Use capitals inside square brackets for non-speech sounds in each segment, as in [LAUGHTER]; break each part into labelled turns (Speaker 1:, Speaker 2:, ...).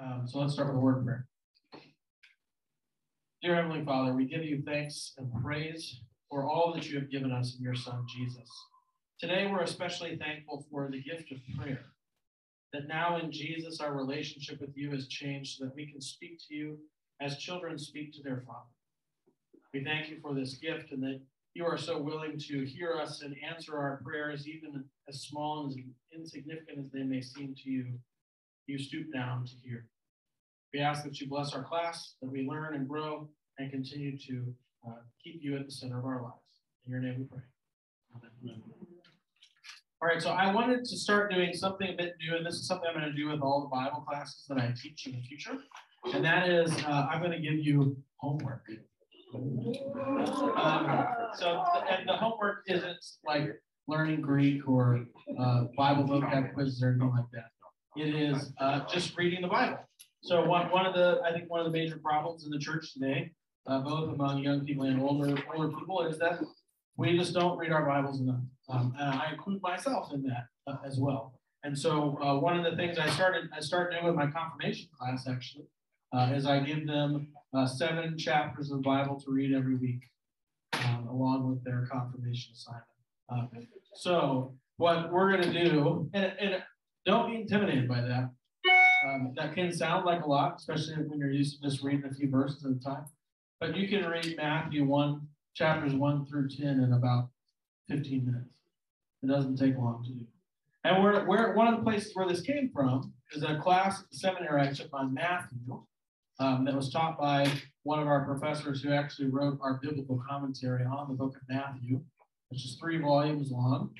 Speaker 1: Um, so let's start with a word of prayer. Dear Heavenly Father, we give you thanks and praise for all that you have given us in your Son, Jesus. Today, we're especially thankful for the gift of prayer. That now in Jesus, our relationship with you has changed so that we can speak to you as children speak to their Father. We thank you for this gift and that you are so willing to hear us and answer our prayers, even as small and as insignificant as they may seem to you. You stoop down to hear. We ask that you bless our class, that we learn and grow and continue to uh, keep you at the center of our lives. In your name we pray. Amen. All right, so I wanted to start doing something a bit new, and this is something I'm going to do with all the Bible classes that I teach in the future. And that is, uh, I'm going to give you homework. Um, so, and the homework isn't like learning Greek or uh, Bible vocab quizzes or anything like that. It is uh, just reading the Bible. So one, one of the, I think one of the major problems in the church today, uh, both among young people and older, older people, is that we just don't read our Bibles enough. Um, and I include myself in that uh, as well. And so uh, one of the things I started, I started doing with my confirmation class actually, uh, is I give them uh, seven chapters of the Bible to read every week, um, along with their confirmation assignment. Uh, so what we're going to do, and, and, don't be intimidated by that. Um, that can sound like a lot, especially when you're used to just reading a few verses at a time. But you can read Matthew 1, chapters 1 through 10 in about 15 minutes. It doesn't take long to do. And we're, we're, one of the places where this came from is a class at the seminary I took on Matthew um, that was taught by one of our professors who actually wrote our biblical commentary on the book of Matthew, which is three volumes long,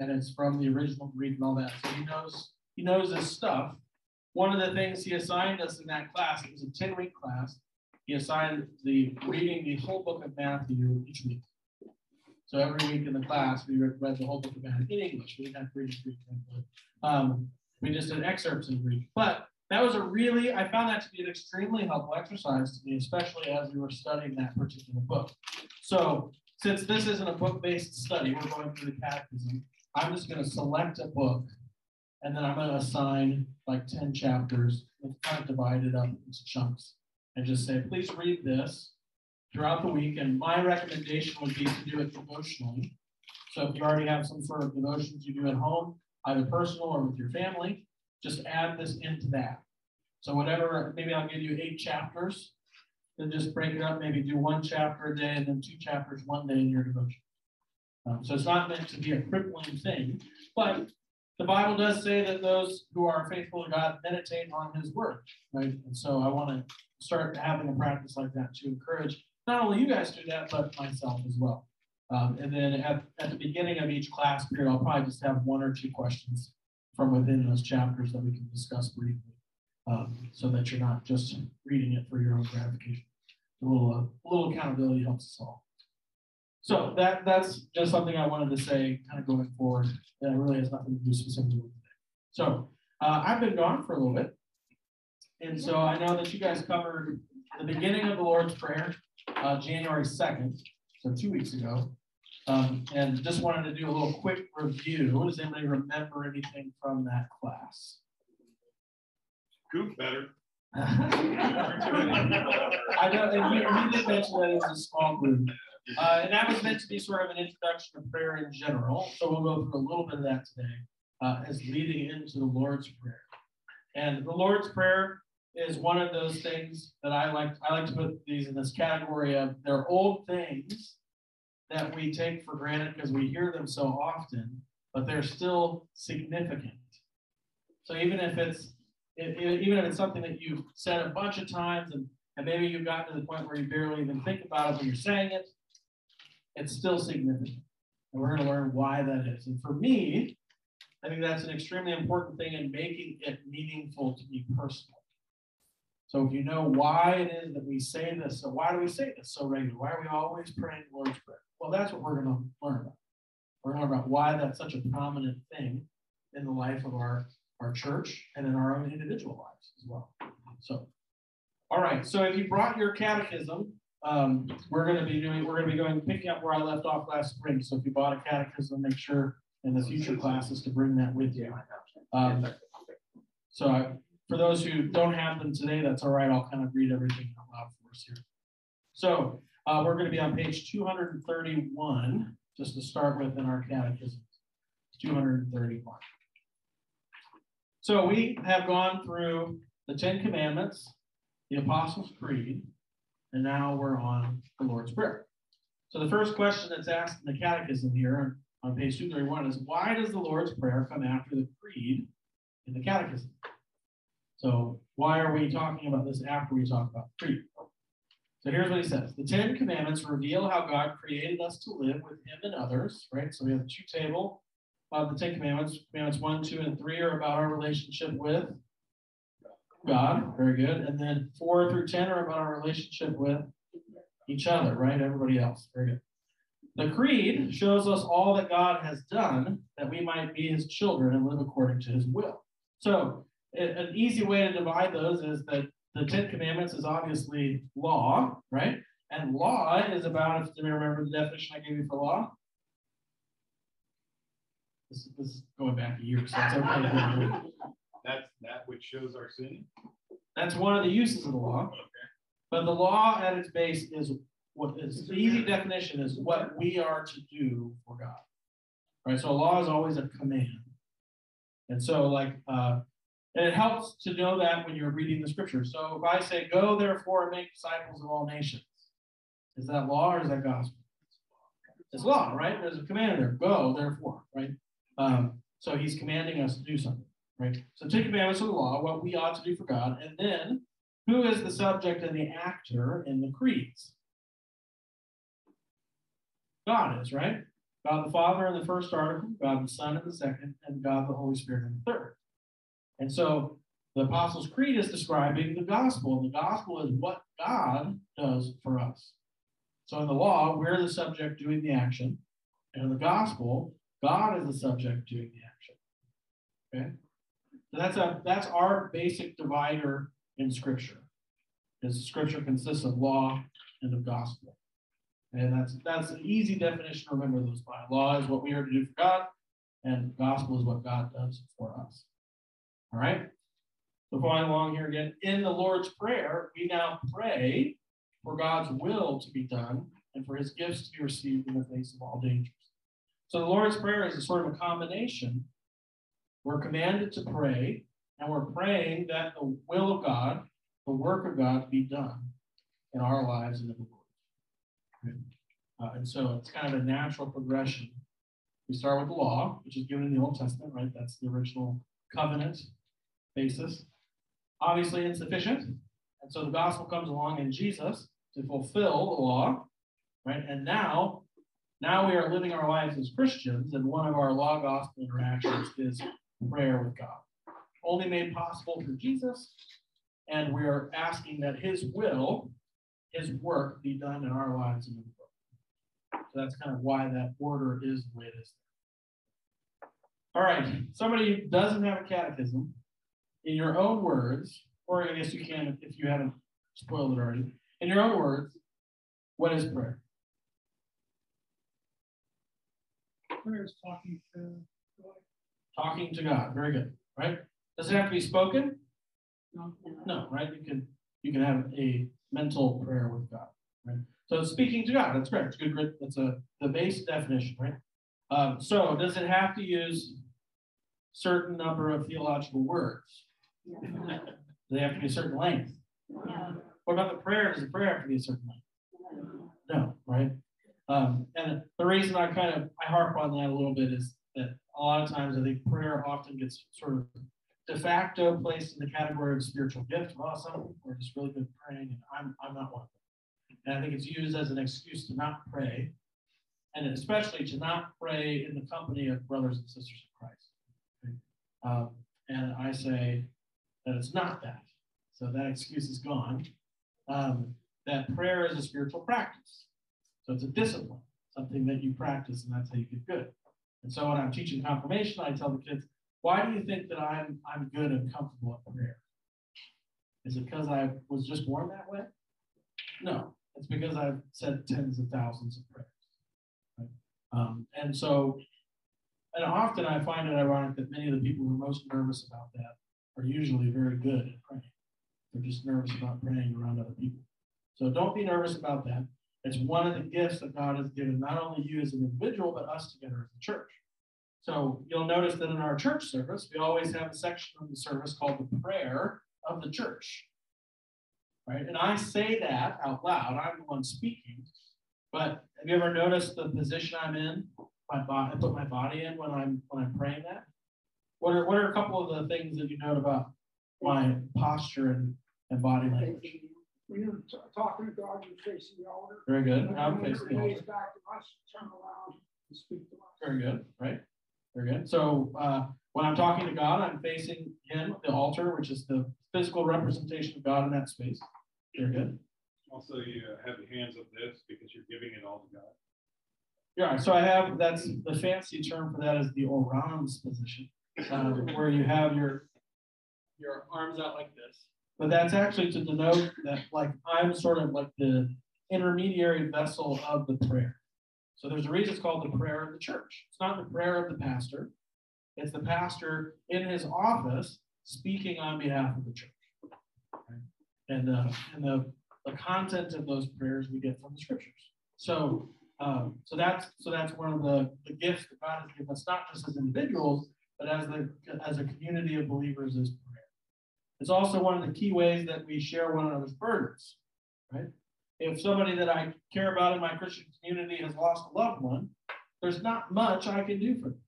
Speaker 1: and it's from the original Greek and all that. So he knows he knows his stuff. One of the things he assigned us in that class, it was a 10 week class, he assigned the reading the whole book of Matthew each week. So every week in the class, we read the whole book of Matthew in English. We didn't have to read Greek. Um, we just did excerpts in Greek. But that was a really, I found that to be an extremely helpful exercise to me, especially as we were studying that particular book. So since this isn't a book-based study, we're going through the catechism, I'm just going to select a book and then I'm going to assign like 10 chapters, It's kind of divide it up into chunks, and just say, please read this throughout the week. And my recommendation would be to do it devotionally. So if you already have some sort of devotions you do at home, either personal or with your family, just add this into that. So whatever, maybe I'll give you eight chapters, then just break it up, maybe do one chapter a day and then two chapters one day in your devotion. Um, so it's not meant to be a crippling thing, but the Bible does say that those who are faithful to God meditate on his word, right? And so I want to start having a practice like that to encourage not only you guys to do that, but myself as well. Um, and then at, at the beginning of each class period, I'll probably just have one or two questions from within those chapters that we can discuss briefly um, so that you're not just reading it for your own gratification. A little, uh, a little accountability helps us all. So that that's just something I wanted to say, kind of going forward. That really has nothing to do specifically with today. So uh, I've been gone for a little bit, and so I know that you guys covered the beginning of the Lord's Prayer, uh, January second, so two weeks ago, um, and just wanted to do a little quick review. Does anybody remember anything from that class?
Speaker 2: Coop better.
Speaker 1: I know, and he, he did mention that was a small group. Uh, and that was meant to be sort of an introduction to prayer in general. So we'll go through a little bit of that today uh, as leading into the Lord's Prayer. And the Lord's Prayer is one of those things that I like. I like to put these in this category of they're old things that we take for granted because we hear them so often, but they're still significant. So even if it's even if it's something that you've said a bunch of times and, and maybe you've gotten to the point where you barely even think about it when you're saying it, it's still significant. And we're going to learn why that is. And for me, I think that's an extremely important thing in making it meaningful to be personal. So if you know why it is that we say this, so why do we say this so regularly? Why are we always praying the Lord's Prayer? Well, that's what we're going to learn about. We're going to learn about why that's such a prominent thing in the life of our, our church and in our own individual lives as well. So, all right. So if you brought your catechism, um, we're going to be doing, we're going to be going, picking up where I left off last spring. So if you bought a catechism, make sure in the future classes to bring that with you. Um, so I, for those who don't have them today, that's all right. I'll kind of read everything out loud for us here. So uh, we're going to be on page 231, just to start with in our catechism. 231. So we have gone through the Ten Commandments, the Apostles' Creed, and now we're on the Lord's Prayer. So the first question that's asked in the Catechism here on page 231 is why does the Lord's Prayer come after the Creed in the Catechism? So why are we talking about this after we talk about the Creed? So here's what he says. The Ten Commandments reveal how God created us to live with him and others, right? So we have the two table of the Ten Commandments. Commandments one, two, and three are about our relationship with God. Very good. And then four through 10 are about our relationship with each other, right? Everybody else. Very good. The creed shows us all that God has done that we might be his children and live according to his will. So, an easy way to divide those is that the Ten Commandments is obviously law, right? And law is about, if you remember the definition I gave you for law? This, this is going back a year, so it's okay.
Speaker 2: That's that which shows our sin.
Speaker 1: That's one of the uses of the law.
Speaker 2: Okay.
Speaker 1: But the law at its base is what is the easy definition is what we are to do for God. Right? So a law is always a command. And so like uh and it helps to know that when you're reading the scripture. So if I say, Go therefore and make disciples of all nations, is that law or is that gospel? It's law, right? There's a command there. Go therefore, right? Um, so he's commanding us to do something, right? So Ten Commandments of the law, what we ought to do for God, and then who is the subject and the actor in the creeds? God is, right? God the Father in the first article, God the Son in the second, and God the Holy Spirit in the third. And so the Apostles' Creed is describing the gospel, and the gospel is what God does for us. So in the law, we're the subject doing the action, and in the gospel, God is the subject doing the action. Okay? So that's a that's our basic divider in Scripture. Because Scripture consists of law and of gospel. And that's that's an easy definition to remember those by. Law is what we are to do for God, and gospel is what God does for us. All right? So following along here again, in the Lord's Prayer, we now pray for God's will to be done and for his gifts to be received in the face of all dangers. So the Lord's Prayer is a sort of a combination. We're commanded to pray, and we're praying that the will of God, the work of God, be done in our lives and in the world. Uh, and so it's kind of a natural progression. We start with the law, which is given in the Old Testament, right? That's the original covenant basis. Obviously insufficient. And so the gospel comes along in Jesus to fulfill the law, right? And now, now we are living our lives as Christians, and one of our law gospel interactions is prayer with God. Only made possible through Jesus, and we are asking that his will, his work be done in our lives and in the world. So that's kind of why that order is the way it is. All right, somebody who doesn't have a catechism, in your own words, or I guess you can if you haven't spoiled it already, in your own words, what is prayer?
Speaker 3: Prayer is talking to God.
Speaker 1: Talking to God. Very good. Right? Does it have to be spoken?
Speaker 3: No.
Speaker 1: No, right? You can you can have a mental prayer with God. Right? So speaking to God, that's great. It's good. That's a the base definition, right? Um, so does it have to use certain number of theological words? Do [LAUGHS] they have to be a certain length? What about the prayer? Does the prayer have to be a certain length? No, right? Um, and the reason I kind of I harp on that a little bit is that a lot of times I think prayer often gets sort of de facto placed in the category of spiritual gift. Well, some people are just really good praying, and I'm I'm not one of them. And I think it's used as an excuse to not pray, and especially to not pray in the company of brothers and sisters in Christ. Okay? Um, and I say that it's not that. So that excuse is gone. Um, that prayer is a spiritual practice. So it's a discipline, something that you practice, and that's how you get good. And so when I'm teaching confirmation, I tell the kids, why do you think that I'm I'm good and comfortable at prayer? Is it because I was just born that way? No, it's because I've said tens of thousands of prayers. Right? Um, and so, and often I find it ironic that many of the people who are most nervous about that are usually very good at praying. They're just nervous about praying around other people. So don't be nervous about that. It's one of the gifts that God has given not only you as an individual, but us together as a church. So you'll notice that in our church service, we always have a section of the service called the prayer of the church. Right? And I say that out loud. I'm the one speaking. But have you ever noticed the position I'm in? My body, I put my body in when I'm when I'm praying that. What are what are a couple of the things that you note about my posture and, and body language?
Speaker 3: When you're t- talking to God, you're facing the altar.
Speaker 1: Very good.
Speaker 3: And
Speaker 1: I'm facing the altar.
Speaker 3: back to us, turn around and speak to us.
Speaker 1: Very good. Right. Very good. So uh, when I'm talking to God, I'm facing Him, the altar, which is the physical representation of God in that space. Very good.
Speaker 2: Also, you have the hands of this because you're giving it all to God.
Speaker 1: Yeah, so I have, that's the fancy term for that is the Orans position, uh, where you have your, your arms out like this. But that's actually to denote that like I'm sort of like the intermediary vessel of the prayer. So there's a reason it's called the prayer of the church. It's not the prayer of the pastor. It's the pastor in his office speaking on behalf of the church. Right? And, uh, and the, the content of those prayers we get from the scriptures. So um, so that's so that's one of the, the gifts that God has given us, not just as individuals, but as the as a community of believers prayer. It's also one of the key ways that we share one another's burdens, right? If somebody that I care about in my Christian community has lost a loved one, there's not much I can do for them,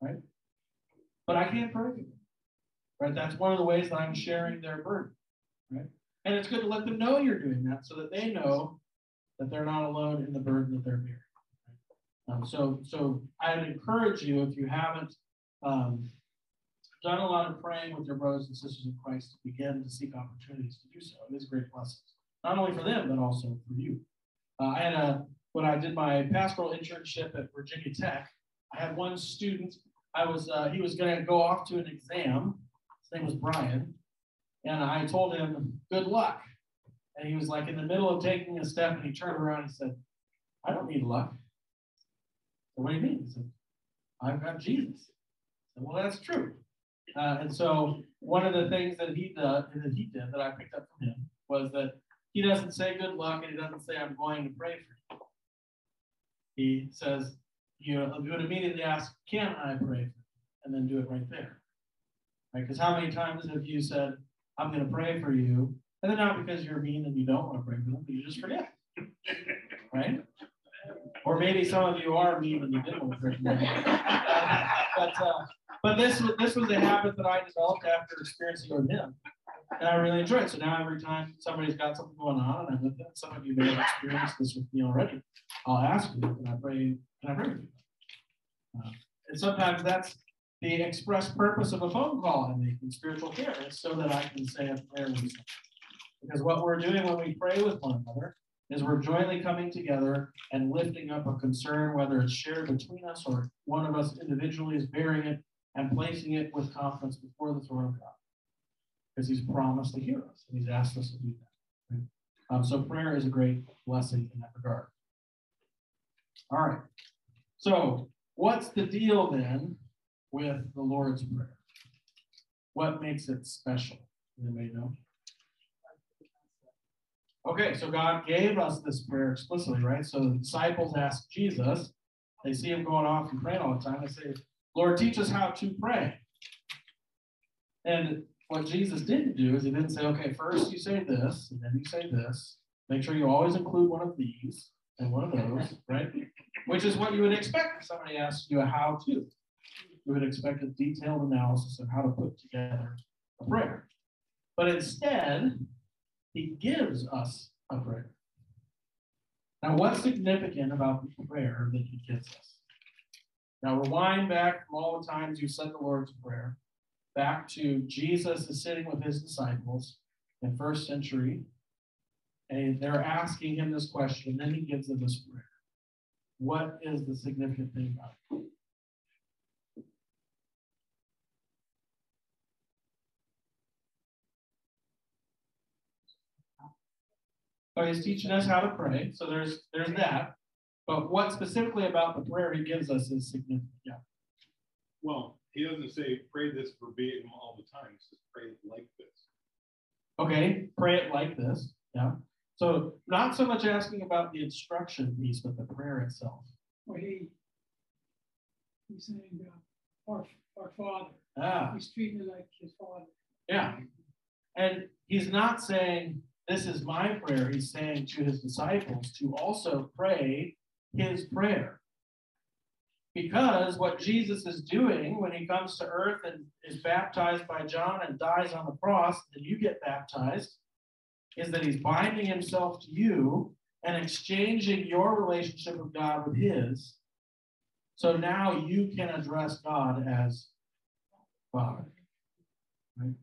Speaker 1: right? But I can pray for them, right? That's one of the ways that I'm sharing their burden, right? And it's good to let them know you're doing that so that they know that they're not alone in the burden that they're bearing. Um, so, so I'd encourage you if you haven't um, done a lot of praying with your brothers and sisters in Christ to begin to seek opportunities to do so. It is a great blessing, not only for them but also for you. Uh, I had a when I did my pastoral internship at Virginia Tech, I had one student. I was uh, he was going to go off to an exam. His name was Brian, and I told him, "Good luck." And he was like in the middle of taking a step and he turned around and said, I don't need luck. So what do you mean? He said, I've got Jesus. I said, well, that's true. Uh, and so one of the things that he did, that he did that I picked up from him was that he doesn't say good luck and he doesn't say I'm going to pray for you. He says, you know, you would immediately ask, can I pray for you? And then do it right there. Right? Because how many times have you said, I'm going to pray for you and then not because you're mean and you don't want to pray for them, but you just forget. [LAUGHS] Right? Or maybe some of you are mean and you didn't want to pray for them. [LAUGHS] but uh, but this was this was a habit that I developed after experiencing with him. And I really enjoy it. So now every time somebody's got something going on and with them, some of you may have experienced this with me already. I'll ask you, can I pray? Can I pray with you? Uh, and sometimes that's the express purpose of a phone call make in spiritual care is so that I can say a prayer with someone. Because what we're doing when we pray with one another is we're jointly coming together and lifting up a concern, whether it's shared between us or one of us individually is bearing it and placing it with confidence before the throne of God. Because he's promised to hear us and he's asked us to do that. Right? Um, so prayer is a great blessing in that regard. All right. So what's the deal then with the Lord's Prayer? What makes it special? Anybody know? Okay, so God gave us this prayer explicitly, right? So the disciples ask Jesus, they see him going off and praying all the time. They say, Lord, teach us how to pray. And what Jesus didn't do is he didn't say, okay, first you say this, and then you say this. Make sure you always include one of these and one of those, [LAUGHS] right? Which is what you would expect if somebody asks you a how to. You would expect a detailed analysis of how to put together a prayer. But instead, he gives us a prayer. Now, what's significant about the prayer that he gives us? Now, rewind back from all the times you said the Lord's Prayer, back to Jesus is sitting with his disciples in first century, and they're asking him this question, and then he gives them this prayer. What is the significant thing about it? So he's teaching us how to pray. So there's there's that. But what specifically about the prayer he gives us is significant. Yeah.
Speaker 2: Well, he doesn't say pray this verbatim all the time. He says pray it like this.
Speaker 1: Okay, pray it like this. Yeah. So not so much asking about the instruction piece, but the prayer itself.
Speaker 3: Or he, he's saying, uh, our, our father,
Speaker 1: Ah,
Speaker 3: he's treating it like his father.
Speaker 1: yeah. And he's not saying, This is my prayer. He's saying to his disciples to also pray his prayer. Because what Jesus is doing when he comes to earth and is baptized by John and dies on the cross, and you get baptized, is that he's binding himself to you and exchanging your relationship with God with his. So now you can address God as Father. Right?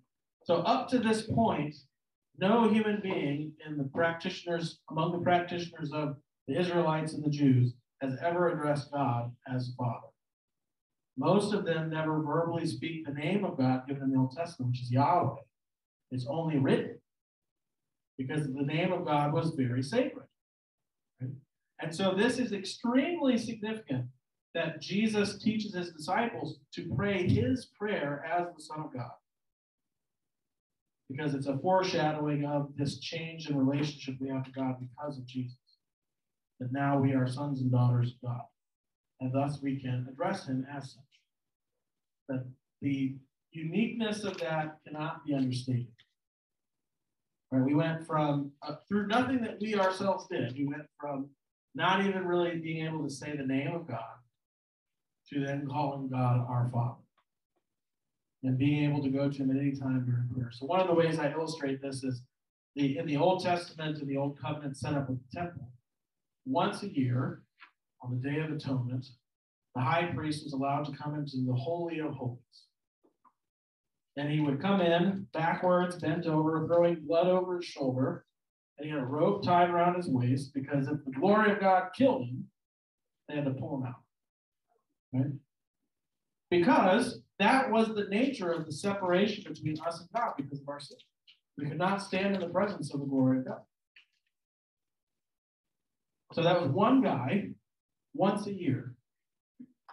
Speaker 1: So up to this point, no human being in the practitioners, among the practitioners of the Israelites and the Jews, has ever addressed God as Father. Most of them never verbally speak the name of God given in the Old Testament, which is Yahweh. It's only written because the name of God was very sacred. Right? And so this is extremely significant that Jesus teaches his disciples to pray his prayer as the Son of God. Because it's a foreshadowing of this change in relationship we have to God because of Jesus. That now we are sons and daughters of God. And thus we can address him as such. That the uniqueness of that cannot be understated. Right? We went from uh, through nothing that we ourselves did. We went from not even really being able to say the name of God to then calling God our Father and being able to go to Him at any time during prayer. So one of the ways I illustrate this is the in the Old Testament and the Old Covenant setup of the temple. Once a year, on the Day of Atonement, the high priest was allowed to come into the Holy of Holies. And he would come in backwards, bent over, throwing blood over his shoulder, and he had a rope tied around his waist because if the glory of God killed him, they had to pull him out. Right? Because that was the nature of the separation between us and God because of our sin. We could not stand in the presence of the glory of God. So that was one guy once a year.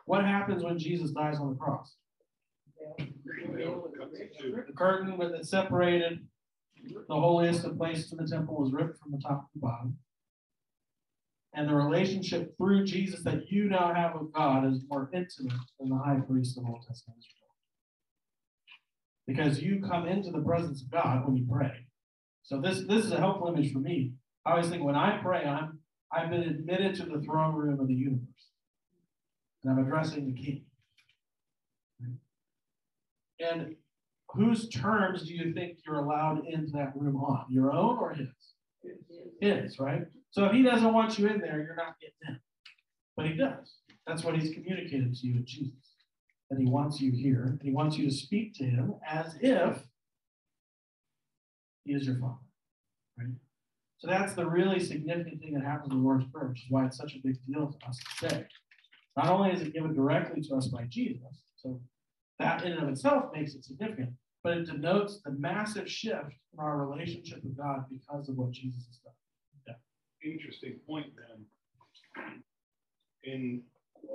Speaker 1: What happens when Jesus dies on the cross? The curtain that separated the holiest of places in the temple was ripped from the top to the bottom. And the relationship through Jesus that you now have with God is more intimate than the high priest of Old Testament Israel. Because you come into the presence of God when you pray. So this, this is a helpful image for me. I always think when I pray, I'm I've been admitted to the throne room of the universe. And I'm addressing the king. And whose terms do you think you're allowed into that room on? Your own or his? His, right? So if he doesn't want you in there, you're not getting in. But he does. That's what he's communicated to you in Jesus. That he wants you here. And he wants you to speak to him as if he is your father. Right? So that's the really significant thing that happens in the Lord's Prayer, which is why it's such a big deal to us today. Not only is it given directly to us by Jesus, so that in and of itself makes it significant, but it denotes the massive shift in our relationship with God because of what Jesus has done.
Speaker 2: Yeah. Interesting point then. In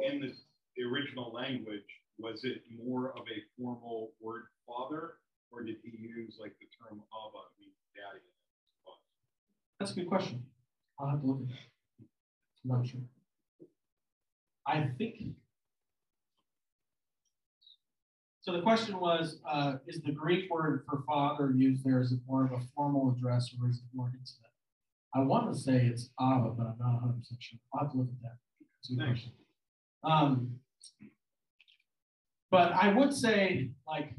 Speaker 2: in this, the original language, was it more of a formal word father, or did he use like the term Abba, meaning daddy?
Speaker 1: That's a good question. I'll have to look at that. I'm not sure. I think. So the question was, uh, is the Greek word for father used there? Is it more of a formal address or is it more intimate? I want to say it's Abba, but I'm not 100% sure. I'll have to look at that. That's a good question. Um, but I would say, like,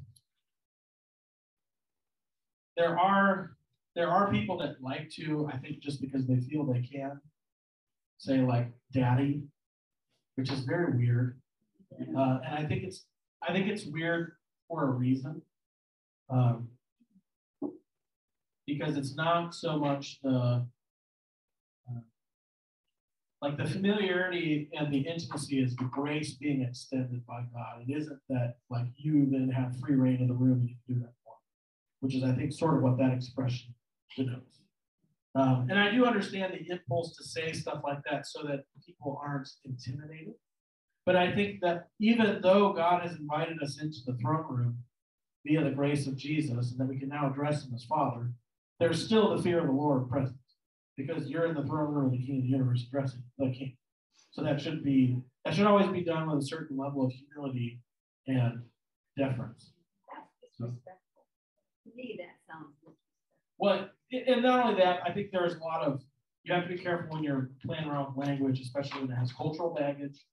Speaker 1: there are there are people that like to, I think, just because they feel they can, say like "daddy," which is very weird, uh, and I think it's I think it's weird for a reason, um, because it's not so much the uh, like the familiarity and the intimacy is the grace being extended by God. It isn't that like you then have free reign of the room and you can do that for, which is I think sort of what that expression denotes. Um, and I do understand the impulse to say stuff like that so that people aren't intimidated. But I think that even though God has invited us into the throne room via the grace of Jesus, and that we can now address him as Father, there's still the fear of the Lord present because you're in the throne room of the King of the universe addressing the King. So that should be that should always be done with a certain level of humility and deference.
Speaker 4: That's disrespectful. To me, that sounds disrespectful.
Speaker 1: Well, and not only that, I think there's a lot of you have to be careful when you're playing around with language, especially when it has cultural baggage.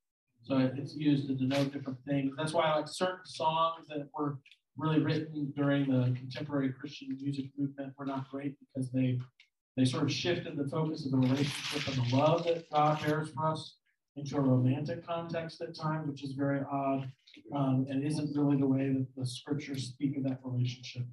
Speaker 1: So it's used to denote different things. That's why I like certain songs that were really written during the contemporary Christian music movement were not great because they they sort of shifted the focus of the relationship and the love that God bears for us into a romantic context at times, which is very odd um, and isn't really the way that the scriptures speak of that relationship.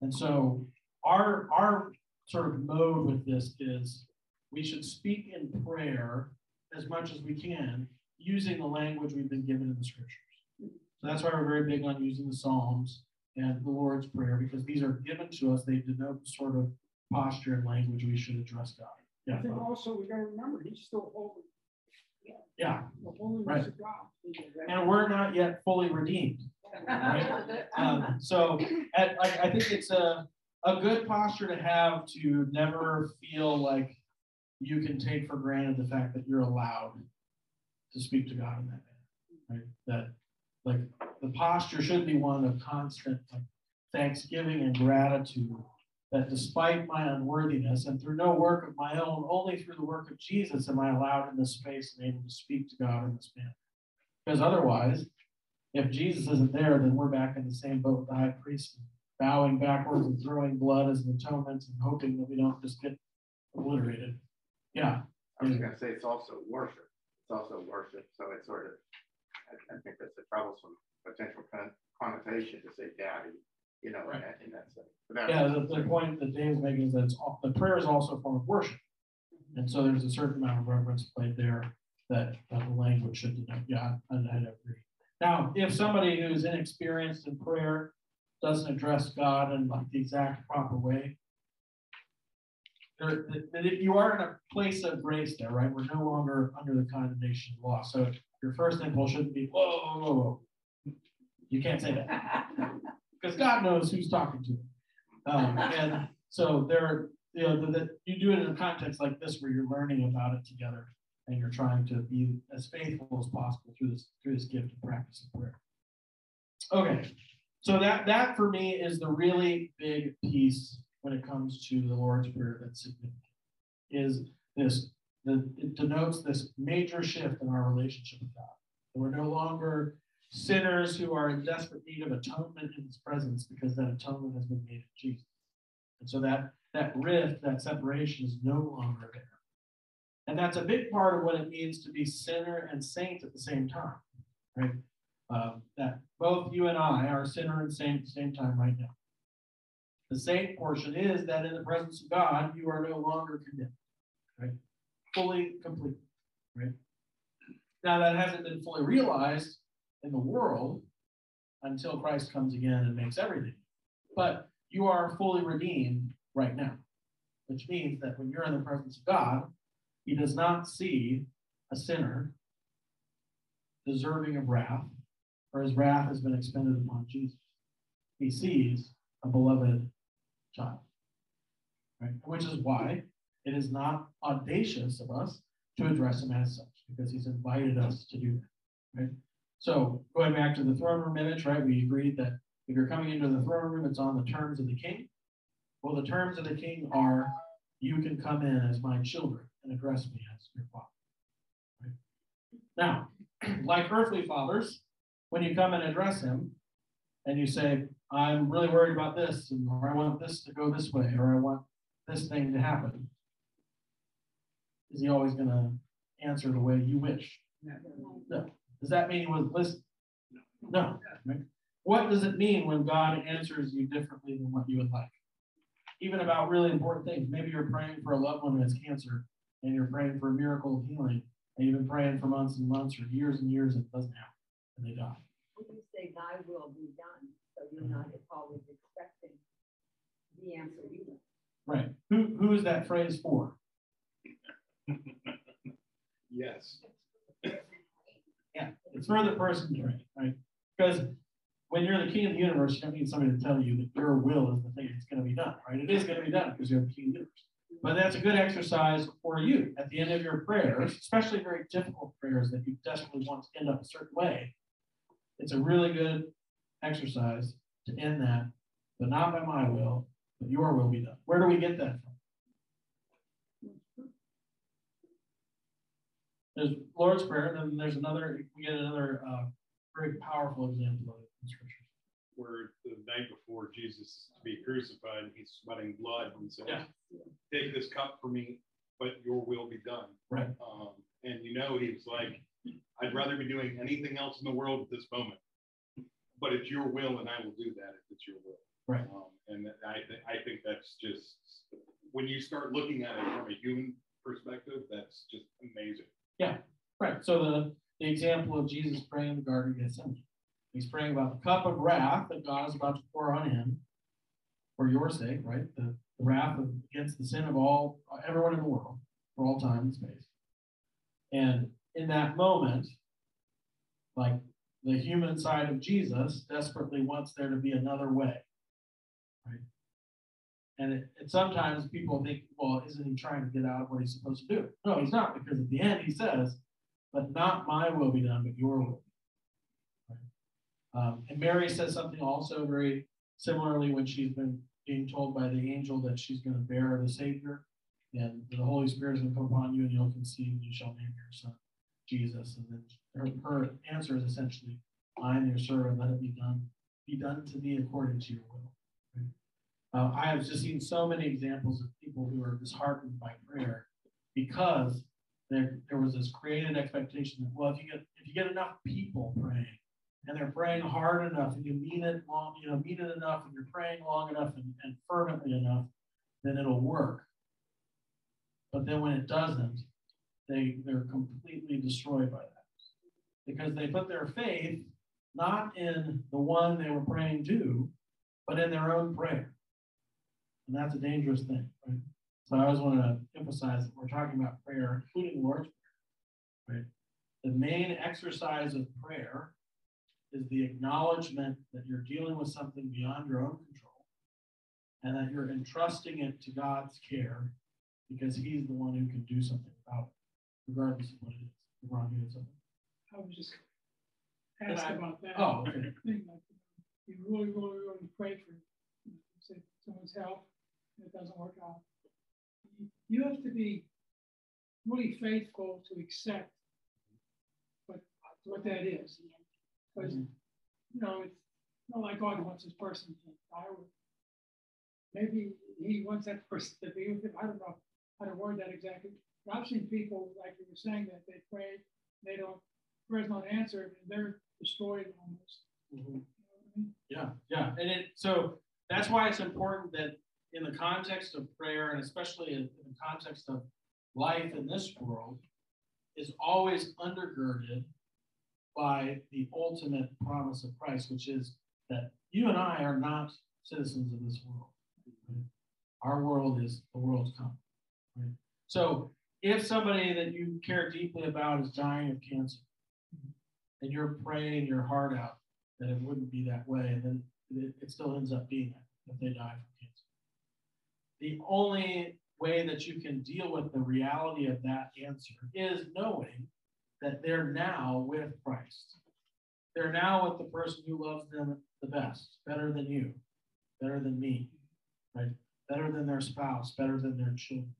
Speaker 1: And so our our sort of mode with this is we should speak in prayer as much as we can using the language we've been given in the scriptures. So that's why we're very big on using the Psalms and the Lord's Prayer because these are given to us. They denote the sort of posture and language we should address God.
Speaker 3: I think also we gotta remember, he's still holy.
Speaker 1: Yeah.
Speaker 3: The holiness
Speaker 1: Right.
Speaker 3: of God.
Speaker 1: And we're not yet fully redeemed. Right? [LAUGHS] Um, so at, like, I think it's a, a good posture to have to never feel like you can take for granted the fact that you're allowed to speak to God in that manner. Right? That like the posture should be one of constant like, thanksgiving and gratitude that despite my unworthiness and through no work of my own, only through the work of Jesus am I allowed in this space and able to speak to God in this manner. Because otherwise, if Jesus isn't there, then we're back in the same boat the high priest, bowing backwards and throwing blood as an atonement and hoping that we don't just get obliterated. Yeah.
Speaker 5: I was gonna say it's also worship. It's also worship, so it's sort of, I, I think that's a troublesome potential con- connotation to say daddy, you know, in
Speaker 1: Right.
Speaker 5: that, in that sense.
Speaker 1: Yeah, the, the point that Dave's making is that all- the prayer is also a form of worship. And so there's a certain amount of reverence played there that, that the language should denote. Yeah, I, I agree. Now, if somebody who's inexperienced in prayer doesn't address God in like the exact proper way, there, that- that you are in a place of grace there, right? We're no longer under the condemnation of law. So your first impulse shouldn't be, whoa, whoa, whoa, whoa. You can't say that [LAUGHS] because God knows who's talking to you. Um, and so there, you know, that you do it in a context like this where you're learning about it together and you're trying to be as faithful as possible through this through this gift of practice of prayer. Okay, so that that for me is the really big piece when it comes to the Lord's Prayer that's significant. Is this the it denotes this major shift in our relationship with God. We're no longer sinners who are in desperate need of atonement in his presence because that atonement has been made in Jesus. And so that that rift, that separation is no longer there. And that's a big part of what it means to be sinner and saint at the same time, right? Um, that both you and I are sinner and saint at the same time right now. The saint portion is that in the presence of God, you are no longer condemned, right? Fully complete, right? Now that hasn't been fully realized in the world until Christ comes again and makes everything. But you are fully redeemed right now, which means that when you're in the presence of God, He does not see a sinner deserving of wrath, for His wrath has been expended upon Jesus. He sees a beloved child, right? Which is why it is not audacious of us to address Him as such, because He's invited us to do that, right? So going back to the throne room image, right? We agreed that if you're coming into the throne room, it's on the terms of the king. Well, the terms of the king are you can come in as my children and address me as your father. Right? Now, [CLEARS THROAT] like earthly fathers, when you come and address him and you say, I'm really worried about this, and, or I want this to go this way, or I want this thing to happen, is he always going to answer the way you wish? No. Does that mean he was listening? No. Right? What does it mean when God answers you differently than what you would like? Even about really important things. Maybe you're praying for a loved one who has cancer and you're praying for a miracle of healing, and you've been praying for months and months or years and years, and it doesn't happen, and they die.
Speaker 4: When you say thy will be done, so you're not mm-hmm. always expecting the answer you want.
Speaker 1: Right. Who who is that phrase for?
Speaker 2: Yes.
Speaker 1: Yeah, it's for the person to pray, right? Because when you're the king of the universe, you don't need somebody to tell you that your will is the thing that's going to be done, right? It is going to be done because you're the king of the universe. But that's a good exercise for you at the end of your prayers, especially very difficult prayers that you desperately want to end up a certain way. It's a really good exercise to end that, but not by my will, but your will be done. Where do we get that from? There's Lord's Prayer, and then there's another, we get another uh, very powerful example of it in Scripture.
Speaker 2: Where the night before Jesus is to be crucified, he's sweating blood and says,
Speaker 1: Yeah.
Speaker 2: Take this cup for me, but your will be done.
Speaker 1: Right.
Speaker 2: Um, and you know, he was like, I'd rather be doing anything else in the world at this moment. But it's your will, and I will do that if it's your will.
Speaker 1: Right.
Speaker 2: Um, and I, th- I think that's just when you start looking at it from a human perspective, that's just amazing. Yeah.
Speaker 1: Right. So the, the example of Jesus praying in the Garden of Gethsemane. He's praying about the cup of wrath that God is about to pour on him for your sake, right? The, the wrath of, against the sin of all everyone in the world for all time and space. And in that moment, like the human side of Jesus desperately wants there to be another way. Right. And it, it sometimes people think, well, isn't he trying to get out of what he's supposed to do? No, he's not, because at the end he says, but not my will be done, but your will. Um, and Mary says something also very similarly when she's been being told by the angel that she's going to bear the Savior, and the Holy Spirit is going to come upon you, and you'll conceive, and you shall name your son Jesus. And then her, her answer is essentially, "I am your servant; let it be done, be done to me according to your will." Right? Uh, I have just seen so many examples of people who are disheartened by prayer because there, there was this created expectation that well, if you get if you get enough people praying and they're praying hard enough and you mean it long, you know, mean it enough and you're praying long enough and, and fervently enough, then it'll work. But then when it doesn't, they they're completely destroyed by that because they put their faith not in the one they were praying to, but in their own prayer. And that's a dangerous thing, right? So I always want to emphasize that we're talking about prayer, including the Lord's Prayer, right? The main exercise of prayer is the acknowledgement that you're dealing with something beyond your own control and that you're entrusting it to God's care because He's the one who can do something about it, regardless of what it is. Ron, you had something?
Speaker 3: I was just
Speaker 1: And
Speaker 3: asked
Speaker 1: I-
Speaker 3: about that.
Speaker 1: Oh, okay.
Speaker 3: Thing [LAUGHS] like, You really, really, really pray for, you know, say, someone's health, and it doesn't work out. You- have to be really faithful to accept what, what that is. Because,
Speaker 1: Mhm.
Speaker 3: you know, it's not like God wants this person to die. Maybe he wants that [LAUGHS] person to be with him. I don't know how to word that exactly. I've seen people, like you were saying, that they pray, they don't, prayers not answered, and they're destroyed almost.
Speaker 1: Mhm.
Speaker 3: You know I mean?
Speaker 1: Yeah, yeah, and it so that's why it's important that in the context of prayer, and especially in, in the context of life in this world, is always undergirded by the ultimate promise of Christ, which is that you and I are not citizens of this world. right? Our world is the world's come. Right? So if somebody that you care deeply about is dying of cancer, and you're praying your heart out that it wouldn't be that way, and then it, it still ends up being that if they die from cancer. The only way that you can deal with the reality of that answer is knowing that they're now with Christ. They're now with the person who loves them the best, better than you, better than me, right? Better than their spouse, better than their children.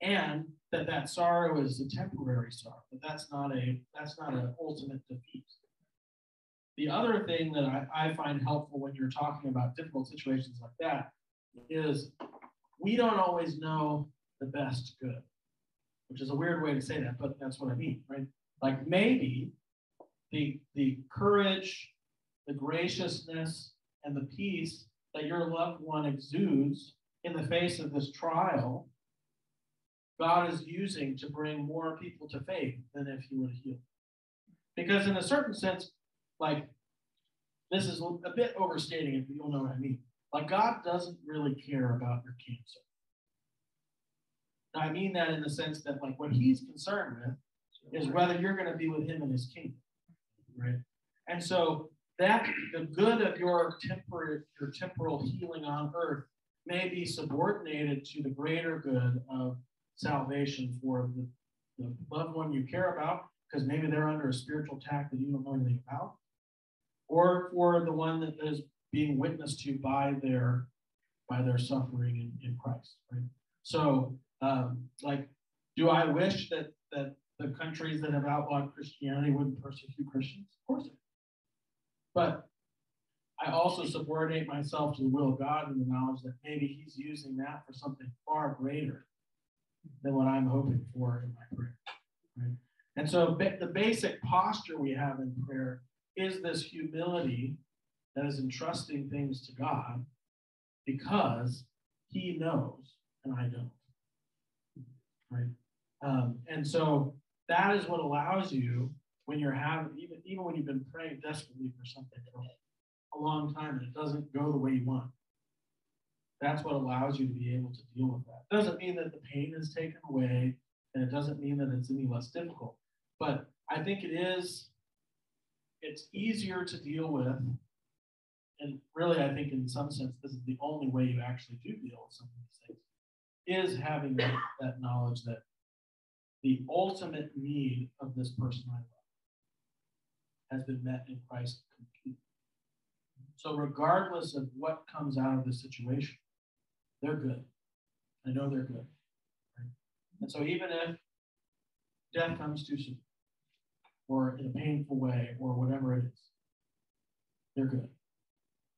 Speaker 1: And that that sorrow is a temporary sorrow, but that's not a that's not an ultimate defeat. The other thing that I, I find helpful when you're talking about difficult situations like that is we don't always know the best good, which is a weird way to say that, but that's what I mean, right? Like maybe the the courage, the graciousness, and the peace that your loved one exudes in the face of this trial, God is using to bring more people to faith than if he would heal. Because in a certain sense, like this is a bit overstating it, but you'll know what I mean. Like God doesn't really care about your cancer. I mean that in the sense that like what he's concerned with is whether you're going to be with him in his kingdom. right? And so that the good of your temporary, your temporal healing on earth may be subordinated to the greater good of salvation for the, the loved one you care about, because maybe they're under a spiritual attack that you don't know anything about, or for the one that is being witnessed to by their by their suffering in, in Christ, right? So, um, like, do I wish that that the countries that have outlawed Christianity wouldn't persecute Christians? Of course. But I also subordinate myself to the will of God and the knowledge that maybe He's using that for something far greater than what I'm hoping for in my prayer. Right? And so the basic posture we have in prayer is this humility that is entrusting things to God because He knows and I don't. Right? Um, and so that is what allows you when you're having even even when you've been praying desperately for something for a long time and it doesn't go the way you want. That's what allows you to be able to deal with that. It doesn't mean that the pain is taken away, and it doesn't mean that it's any less difficult. But I think it is. It's easier to deal with, and really, I think in some sense, this is the only way you actually do deal with some of these things, is having that, that knowledge that the ultimate need of this person I love has been met in Christ completely. So, regardless of what comes out of the situation, they're good. I know they're good. Right? And so, even if death comes too soon, or in a painful way, or whatever it is, they're good.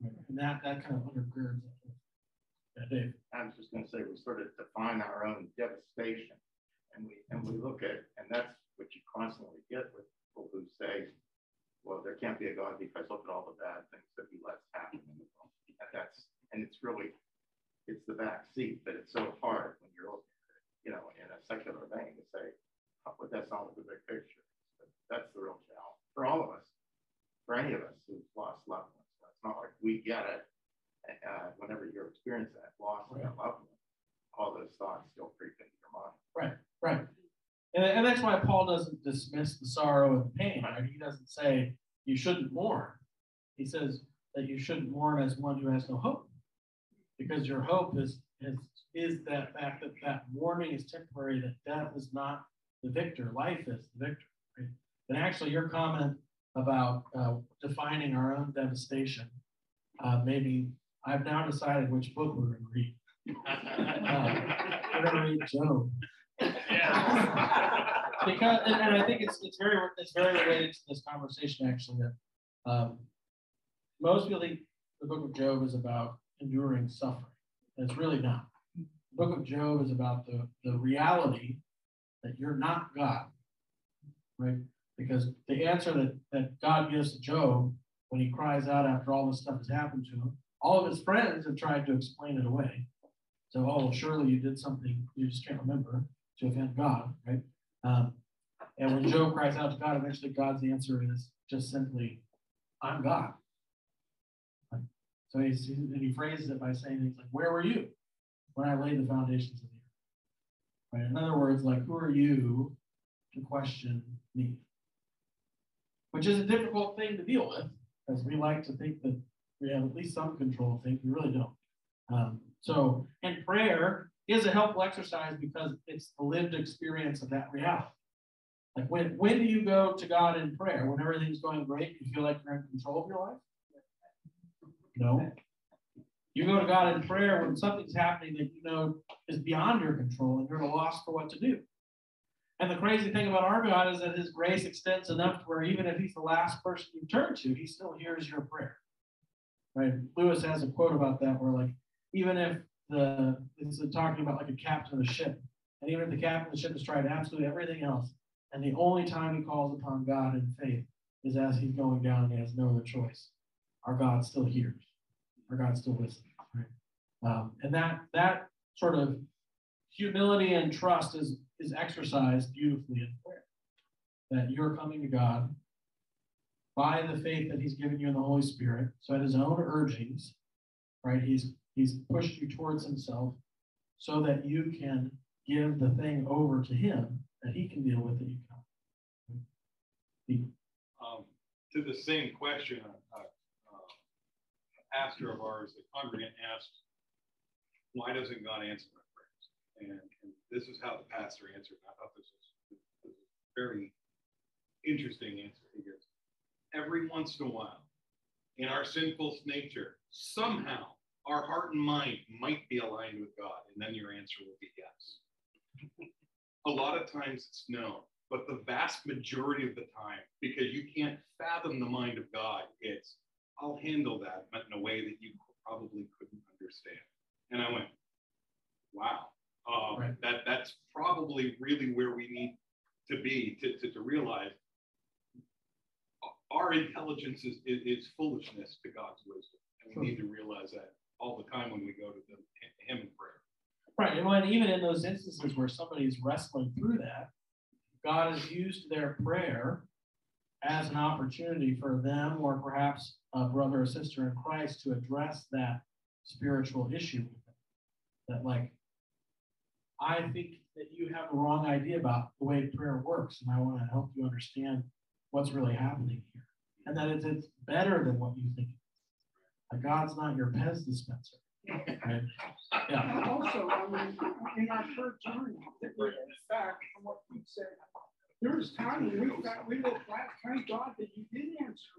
Speaker 1: Right? And that, that kind of undergirds. Yeah, Dave.
Speaker 5: I was just going to say we sort of define our own devastation, and we and we look at, and that's what you constantly get with people who say, well, there can't be a God because look at all the bad things that he lets happen in the world. And that's and it's really it's the back seat, but it's so hard when you're looking at it, you know, in a secular vein to say, oh, but that's not the big picture. But that's the real challenge for all of us, for any of us who've lost loved ones. It's not like we get it. Uh, whenever you're experiencing that loss of a loved one, all those thoughts still creep into your mind.
Speaker 1: Right, right. And, and that's why Paul doesn't dismiss the sorrow and the pain. Right? He doesn't say you shouldn't mourn. He says that you shouldn't mourn as one who has no hope, because your hope is is, is that fact that that mourning is temporary, that death is not the victor, life is the victor. Right? And actually, your comment about uh, defining our own devastation, uh, maybe I've now decided which book we're going to read. [LAUGHS] uh, we're going to read Job. [LAUGHS] because and, and, I think it's it's very it's very related to this conversation actually that um, most people think the book of Job is about enduring suffering. It's really not. The book of Job is about the, the reality that you're not God. Right? Because the answer that, that God gives to Job when he cries out after all this stuff has happened to him, all of his friends have tried to explain it away. So, oh, surely you did something you just can't remember to offend God, right? Um, and when Job cries out to God, eventually God's answer is just simply, I'm God. So he's, and he phrases it by saying things like, Where were you when I laid the foundations of the earth? Right? In other words, like, who are you to question me? Which is a difficult thing to deal with, because we like to think that we have at least some control of things. We really don't. Um, so, and prayer is a helpful exercise because it's the lived experience of that reality. Like when, when do you go to God in prayer? When everything's going great, you feel like you're in control of your life? No. You go to God in prayer when something's happening that you know is beyond your control and you're at a loss for what to do. And the crazy thing about our God is that his grace extends enough to where even if he's the last person you turn to, he still hears your prayer. Right? Lewis has a quote about that where like even if the it's talking about like a captain of a ship. And even if the captain of the ship has tried absolutely everything else, and the only time he calls upon God in faith is as he's going down and he has no other choice. Our God still hears. Our God still listens. Right? Um, and that that sort of humility and trust is is exercised beautifully in prayer. That you're coming to God by the faith that He's given you in the Holy Spirit. So at His own urgings, right? He's He's pushed you towards himself so that you can give the thing over to him that he can deal with it. you can.
Speaker 2: Um, to the same question, pastor of ours, the congregant asked, why doesn't God answer my prayers? And, and this is how the pastor answered. I thought this was, this was a very interesting answer. He goes, every once in a while, in our sinful nature, somehow our heart and mind might be aligned with God, and then your answer will be yes. a lot of times it's no but the vast majority of the time, because you can't fathom the mind of God, it's I'll handle that, but in a way that you probably couldn't understand. And I went, wow, um, right. that that's probably really where we need to be to, to, to realize our intelligence is, is, is, foolishness to God's wisdom. And we need to realize that all the time when we go to, the, Him in prayer.
Speaker 1: Right. And when, even in those instances where somebody's wrestling through that, God has used their prayer as an opportunity for them or perhaps a brother or sister in Christ to address that spiritual issue. That, like, I think that you have a wrong idea about the way prayer works, and I want to help you understand what's really happening here. And that it's, it's better than what you think. Like God's not your Pez dispenser. Right?
Speaker 3: Yeah. Also, I mean, in our church journey, fact, from what we said, there was time when we got, we looked back, thank God that you did answer.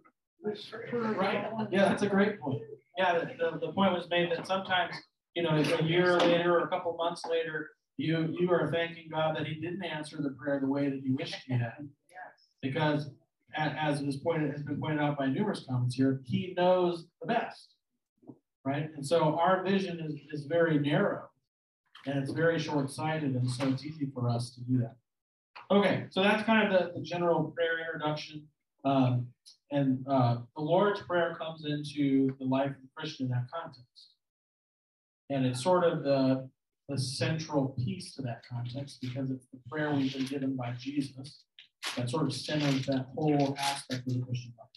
Speaker 1: Right. Yeah, that's a great point. Yeah, the, the, the point was made that sometimes, you know, a year later or a couple months later, you you are thanking God that He didn't answer the prayer the way that you wished He had. Yes. Because as is pointed has been pointed out by numerous comments here, He knows the best, right? And so our vision is is very narrow, and it's very short sighted, and so it's easy for us to do that. Okay, so that's kind of the, the general prayer introduction. Um, and uh, the Lord's Prayer comes into the life of the Christian in that context. And it's sort of the, the central piece to that context because it's the prayer we've been given by Jesus that sort of centers that whole aspect of the Christian life.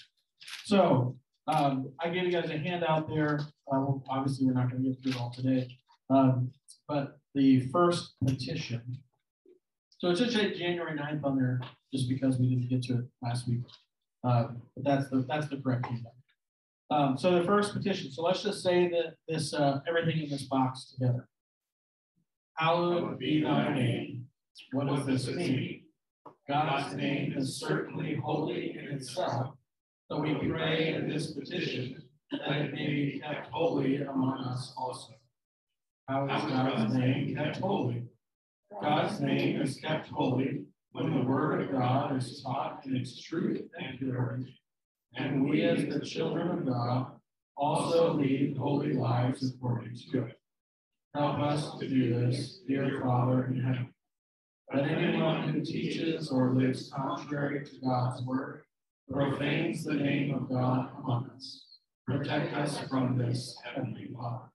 Speaker 1: So um, I gave you guys a handout there. Uh, obviously, we're not going to get through it all today. Um, but the first petition so it should say January 9th on there, just because we didn't get to it last week. Um, but that's the that's the correct email. Um, so the first petition. So let's just say that this uh, everything in this box together. Hallowed be thy name. What does this mean? God's name is certainly holy in itself. So we pray in this petition that it may be kept holy among us also. How is God's name kept holy? God's name is kept holy when the word of God is taught in its truth and purity. And we, as the children of God, also lead holy lives according to it. Help us to do this, dear Father in heaven. That anyone who teaches or lives contrary to God's word profanes the name of God among us. Protect us from this, Heavenly Father.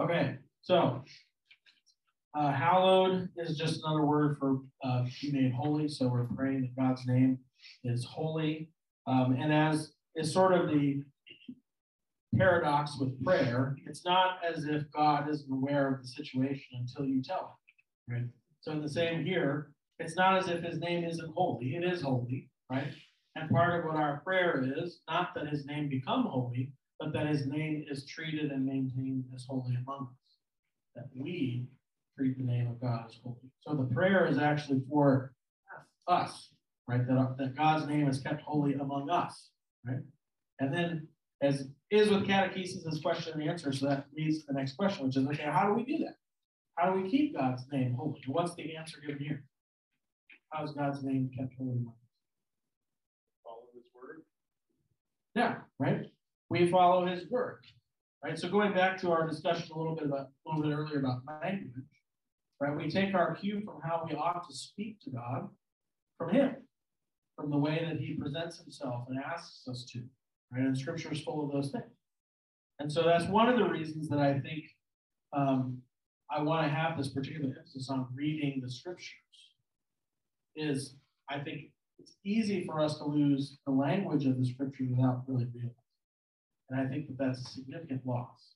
Speaker 1: Okay, so uh, hallowed is just another word for uh, holy. So we're praying that God's name is holy. Um, and as is sort of the paradox with prayer, it's not as if God isn't aware of the situation until you tell him, right? So the same here, it's not as if his name isn't holy. It is holy, right? And part of what our prayer is not that his name become holy, but that his name is treated and maintained as holy among us. That we treat the name of God as holy. So the prayer is actually for us, right? That, that God's name is kept holy among us, right? And then, as is with catechesis, this question and answer, so that leads to the next question, which is okay, how do we do that? How do we keep God's name holy? What's the answer given here? How is God's name kept holy among us?
Speaker 2: Follow His word.
Speaker 1: Yeah, right. We follow His word, right? So going back to our discussion a little bit about a little bit earlier about language, Right? We take our cue from how we ought to speak to God from Him, from the way that He presents Himself and asks us to. Right? And Scripture is full of those things. And so that's one of the reasons that I think um, I want to have this particular emphasis on reading the Scriptures. Is I think it's easy for us to lose the language of the Scripture without really realizing. And I think that that's a significant loss.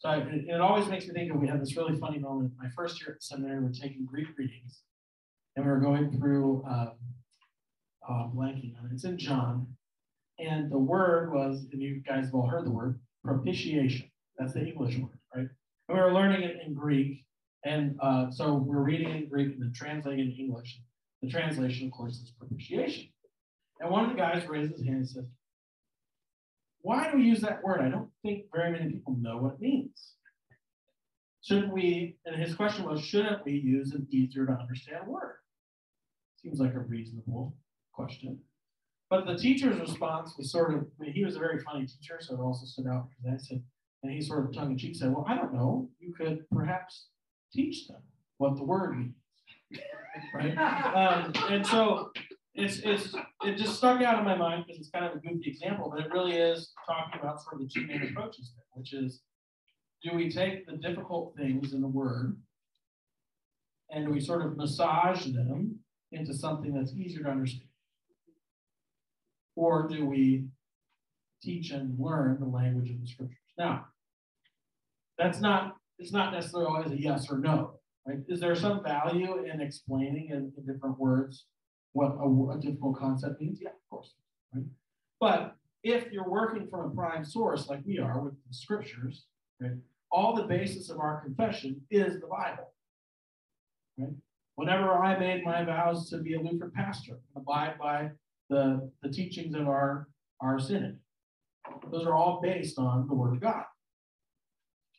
Speaker 1: So I, it, always makes me think of we had this really funny moment. My first year at seminary, we are taking Greek readings, and we were going through um, uh, blanking on it. It's in John, And the word was, and you guys have all heard the word, propitiation. That's the English word, right? And we were learning it in Greek. And uh, so we're reading in Greek and then translating in English. The translation, of course, is propitiation. And one of the guys raises his hand and says, Why do we use that word? I don't think very many people know what it means. Shouldn't we, and his question was, shouldn't we use an easier to understand word? Seems like a reasonable question. But the teacher's response was sort of, I mean, he was a very funny teacher, so it also stood out because I said, and he sort of tongue in cheek said, Well, I don't know. You could perhaps teach them what the word means. [LAUGHS] right? Um, and so it's, it's, it just stuck out in my mind because it's kind of a goofy example, but it really is talking about sort of the two main approaches, there, which is do we take the difficult things in the word and we sort of massage them into something that's easier to understand? Or do we teach and learn the language of the scriptures? Now, that's not, it's not necessarily always a yes or no, right? Is there some value in explaining in, in different words what a, a, difficult concept means? Yeah, of course, right? But if you're working from a prime source like we are with the scriptures, right? All the basis of our confession is the Bible, right? Whenever I made my vows to be a Lutheran pastor, abide by the, the teachings of our, our synod, those are all based on the Word of God.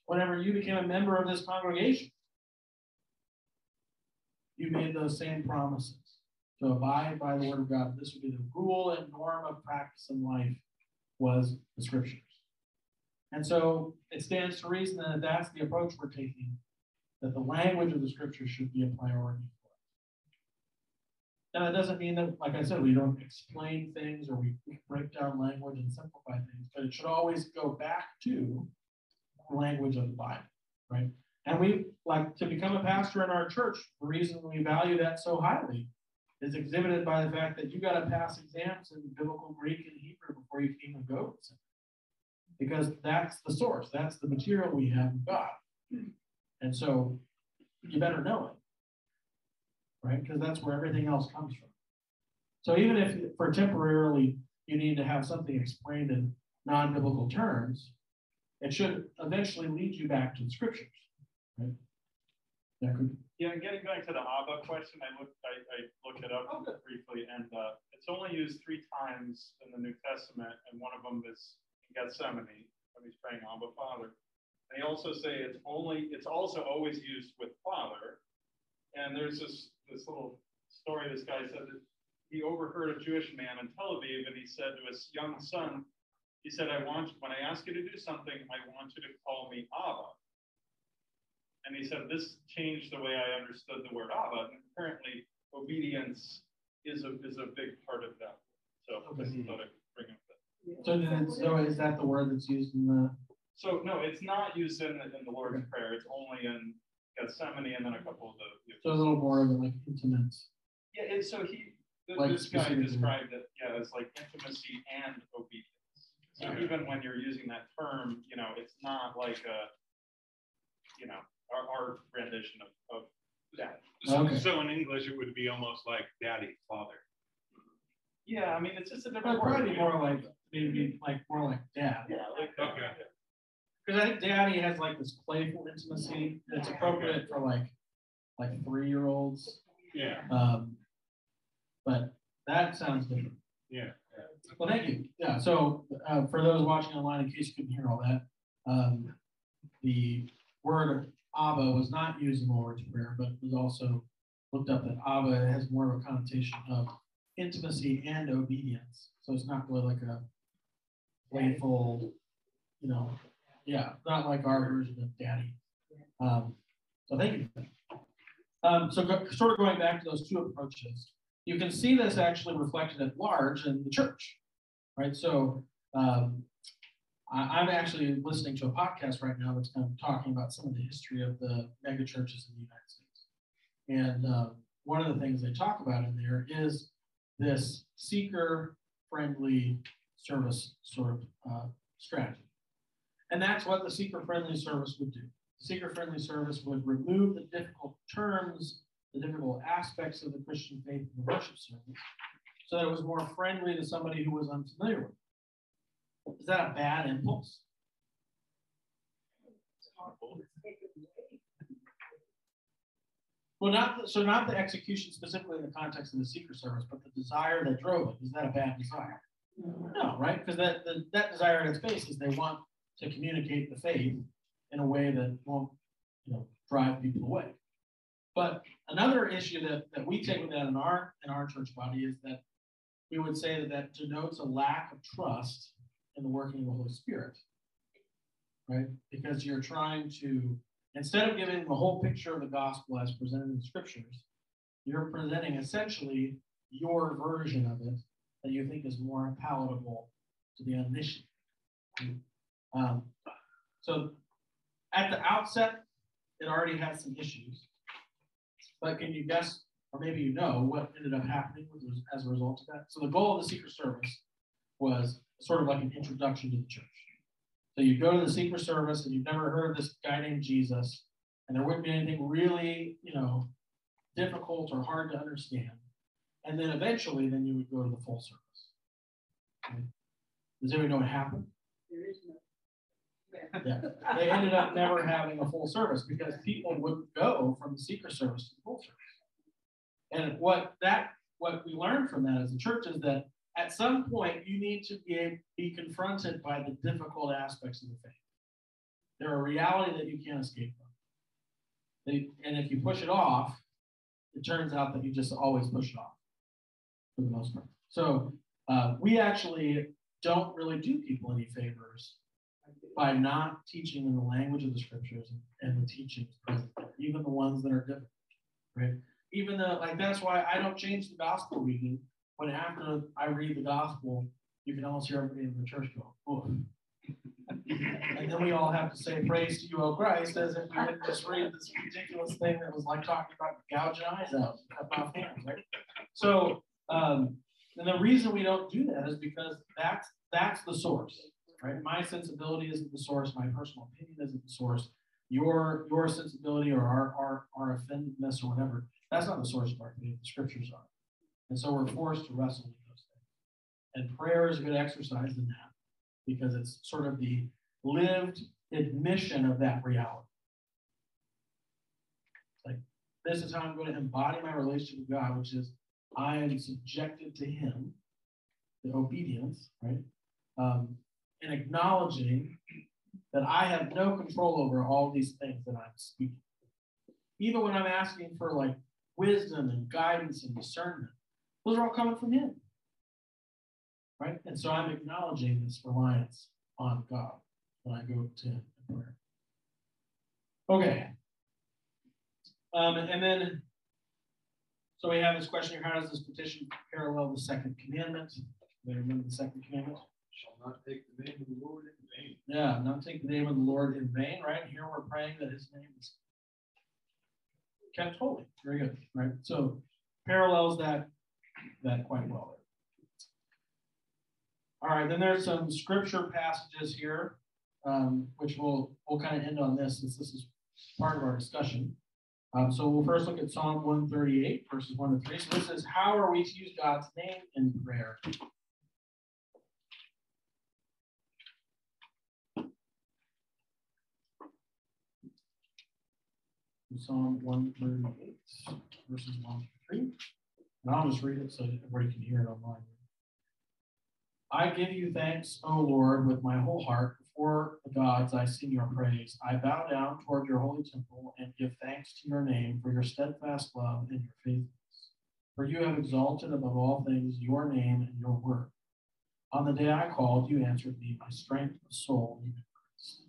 Speaker 1: Whenever you became a member of this congregation, you made those same promises to abide by the Word of God. This would be the rule and norm of practice in life was the Scriptures. And so it stands to reason that that's the approach we're taking, that the language of the Scriptures should be a priority now, that doesn't mean that, like I said, we don't explain things or we break down language and simplify things, but it should always go back to the language of the Bible, right? And we like to become a pastor in our church. The reason we value that so highly is exhibited by the fact that you got to pass exams in biblical Greek and Hebrew before you can even go because that's the source, that's the material we have God. And so you better know it right? Because that's where everything else comes from. So even if for temporarily you need to have something explained in non-biblical terms, it should eventually lead you back to the scriptures, right?
Speaker 6: That could... Yeah, and getting back to the Abba question, I looked, I, I looked it up briefly, and uh, it's only used three times in the New Testament, and one of them is in Gethsemane when he's praying Abba Father. And They also say it's only, it's also always used with Father, and there's this this little story. This guy said that he overheard a Jewish man in Tel Aviv, and he said to his young son, he said, "I want when I ask you to do something, I want you to call me Abba." And he said this changed the way I understood the word Abba. And apparently, obedience is a is a big part of that. So okay. I mm-hmm. thought I'd bring up that.
Speaker 1: So, then, so is that the word that's used in the?
Speaker 6: So no, it's not used in the, in the Lord's Prayer. It's only in Gethsemane, and then a couple of the.
Speaker 1: So a little more of like intimate.
Speaker 6: Yeah, and so he, like this guy described it, yeah, as like intimacy and obedience. So okay. even when you're using that term, you know, it's not like a, you know, our, our rendition of, of that.
Speaker 2: So, okay. so in English, it would be almost like daddy, father.
Speaker 6: Yeah, I mean, it's just a different
Speaker 1: word. Probably more like maybe like more like dad.
Speaker 6: Yeah, like
Speaker 2: okay.
Speaker 1: Because I think Daddy has like this playful intimacy that's appropriate for like like three year olds.
Speaker 2: Yeah.
Speaker 1: Um, but that sounds different.
Speaker 2: Yeah.
Speaker 1: Well, thank you. Yeah. So uh, for those watching online, in case you couldn't hear all that, um, the word Abba was not used in the Lord's Prayer, but was also looked up that Abba has more of a connotation of intimacy and obedience. So it's not really like a playful, you know, yeah, not like our version of daddy. Um, so thank you. Um, so go, sort of going back to those two approaches, you can see this actually reflected at large in the church, right? So um, I, am actually listening to a podcast right now that's kind of talking about some of the history of the mega churches in the United States. And uh, one of the things they talk about in there is this seeker friendly service sort of uh, strategy. And that's what the seeker friendly service would do. The seeker friendly service would remove the difficult terms, the difficult aspects of the Christian faith in the worship service, so that it was more friendly to somebody who was unfamiliar with it. Is that a bad impulse? Well, not, the- so not the execution specifically in the context of the seeker service, but the desire that drove it. Is that a bad desire? No, right? Because that, the, that desire at its base is they want to communicate the faith in a way that won't, you know, drive people away. But another issue that, that we take with that in our, in our church body is that we would say that that denotes a lack of trust in the working of the Holy Spirit. Right? Because you're trying to, instead of giving the whole picture of the gospel as presented in the scriptures, you're presenting essentially your version of it that you think is more palatable to the omniscient. Um, so at the outset, it already has some issues. But can you guess, or maybe you know, what ended up happening as a result of that? So the goal of the seeker service was sort of like an introduction to the church. So you go to the seeker service and you've never heard of this guy named Jesus, and there wouldn't be anything really, you know, difficult or hard to understand. And then eventually, then you would go to the full service. Okay. Does anyone know what happened?
Speaker 4: There is no.
Speaker 1: Yeah, they ended up never having a full service because people wouldn't go from the seeker service to the full service. And what that what we learned from that as a church is that at some point you need to be, confronted by the difficult aspects of the faith. They're a reality that you can't escape from. They, and if you push it off, it turns out that you just always push it off for the most part. So uh, we actually don't really do people any favors by not teaching in the language of the scriptures and the teachings even the ones that are difficult, right? Even the like that's why I don't change the gospel reading when after I read the gospel, you can almost hear everybody in the church go, oh. and then we all have to say praise to you, O Christ, as if we didn't just read this ridiculous thing that was like talking about gouging eyes out, hands, right? So, um, and the reason we don't do that is because that's that's the source right? My sensibility isn't the source. My personal opinion isn't the source. Your your sensibility or our our, our offendedness or whatever, that's not the source of our faith. The scriptures are. And so we're forced to wrestle with those things. And prayer is a good exercise in that because it's sort of the lived admission of that reality. Like, this is how I'm going to embody my relationship with God, which is I am subjected to Him, the obedience, right? Um, and acknowledging that I have no control over all these things that I'm speaking. Even when I'm asking for like wisdom and guidance and discernment, those are all coming from Him. Right? And so I'm acknowledging this reliance on God when I go to Him in prayer. Okay. Um, and then, so we have this question here how does this petition parallel the second commandment? Remember the second commandment?
Speaker 2: Shall not take the name of the Lord in vain.
Speaker 1: Yeah, not take the name of the Lord in vain, right? Here we're praying that his name is kept holy. Very good, right? So parallels that that quite well. All right, then there's some scripture passages here, um, which we'll we'll kind of end on this since this is part of our discussion. Um, so we'll first look at Psalm 138, verses 1 to 3. So this is how are we to use God's name in prayer? Psalm 138, verses 1 to 3. And I'll just read it so everybody can hear it online. I give you thanks, O Lord, with my whole heart. Before the gods, I sing your praise. I bow down toward your holy temple and give thanks to your name for your steadfast love and your faithfulness. For you have exalted above all things your name and your word. On the day I called, you answered me. My strength of soul you increased.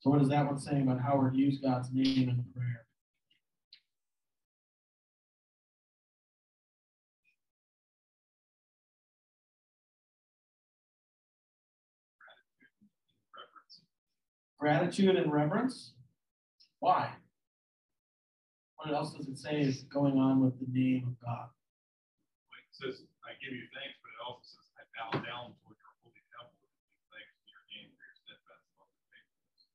Speaker 1: So, what is that one saying about how to use God's name in prayer? Gratitude and reverence. Why? What else does it say is going on with the name of God?
Speaker 2: It says, I give you thanks, but it also says, I bow down toward your holy temple and give thanks to your name for your steadfast love and faithfulness.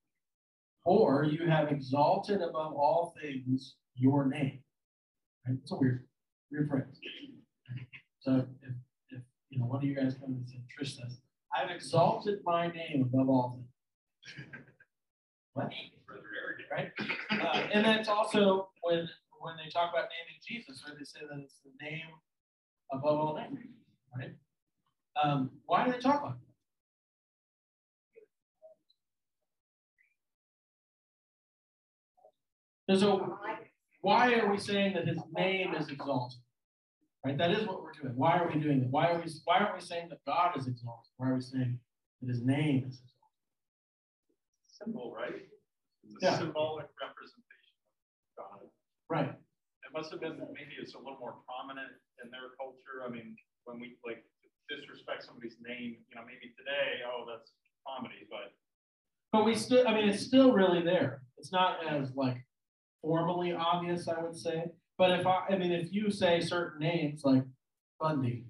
Speaker 1: Or you have exalted above all things your name. Right? It's a weird, weird phrase. So if, if you know, one of you guys come and said, Trish says, I've exalted my name above all things. What?
Speaker 2: Rather arrogant.
Speaker 1: Right? Uh, and that's also when when they talk about naming Jesus, right? They say that it's the name above all names, right? Um, why do they talk like that? And so, why are we saying that his name is exalted? Right? That is what we're doing. Why are we doing that? Why are we why aren't we saying that God is exalted? Why are we saying that his name is exalted?
Speaker 6: Symbol, right? It's a
Speaker 1: Yeah.
Speaker 6: symbolic representation of God.
Speaker 1: Right.
Speaker 6: It must have been, maybe it's a little more prominent in their culture. I mean, when we like disrespect somebody's name, you know, maybe today, oh, that's comedy, but
Speaker 1: But we still, I mean, it's still really there. It's not as like formally obvious, I would say. But if I, I mean, if you say certain names like Bundy,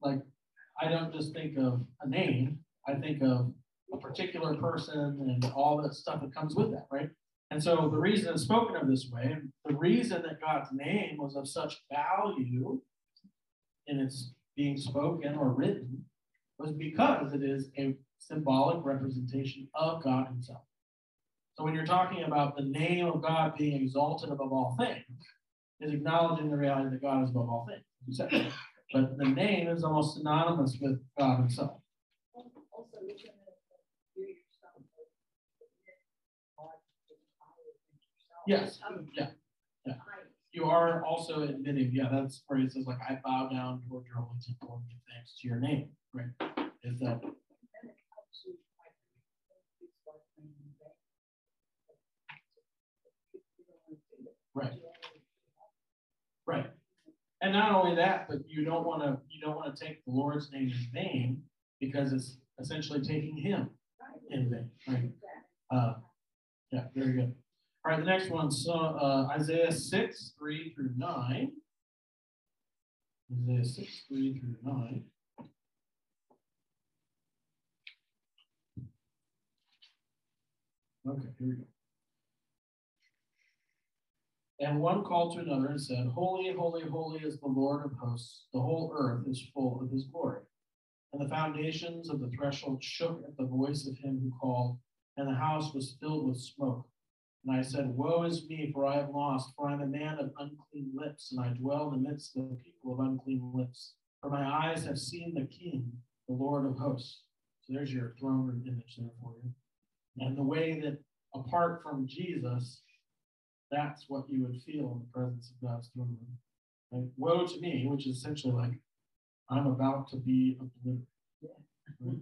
Speaker 1: like I don't just think of a name, I think of a particular person and all the stuff that comes with that, right? And so the reason it's spoken of this way, the reason that God's name was of such value in its being spoken or written was because it is a symbolic representation of God Himself. So when you're talking about the name of God being exalted above all things, is acknowledging the reality that God is above all things. But the name is almost synonymous with God Himself.
Speaker 4: You're.
Speaker 1: Yes, yeah, yeah. You are also admitting, yeah, that's where it says like, I bow down toward your holy temple and give thanks to your name, right? Is that Right. Right. And not only that, but you don't want to you don't want to take the Lord's name in vain because it's essentially taking him in vain, right? Uh, yeah, very good. All right, the next one, so uh, Isaiah 6, 3 through 9. Isaiah 6, 3 through 9. Okay, here we go. And one called to another and said, Holy, holy, holy is the Lord of hosts. The whole earth is full of his glory. And the foundations of the threshold shook at the voice of him who called, and the house was filled with smoke. And I said, Woe is me, for I have lost, for I am a man of unclean lips, and I dwell in the midst of the people of unclean lips. For my eyes have seen the King, the Lord of hosts. So there's your throne room image there for you. And the way that apart from Jesus, that's what you would feel in the presence of God's throne room. Right? Woe to me, which is essentially like, I'm about to be obliterated. Right?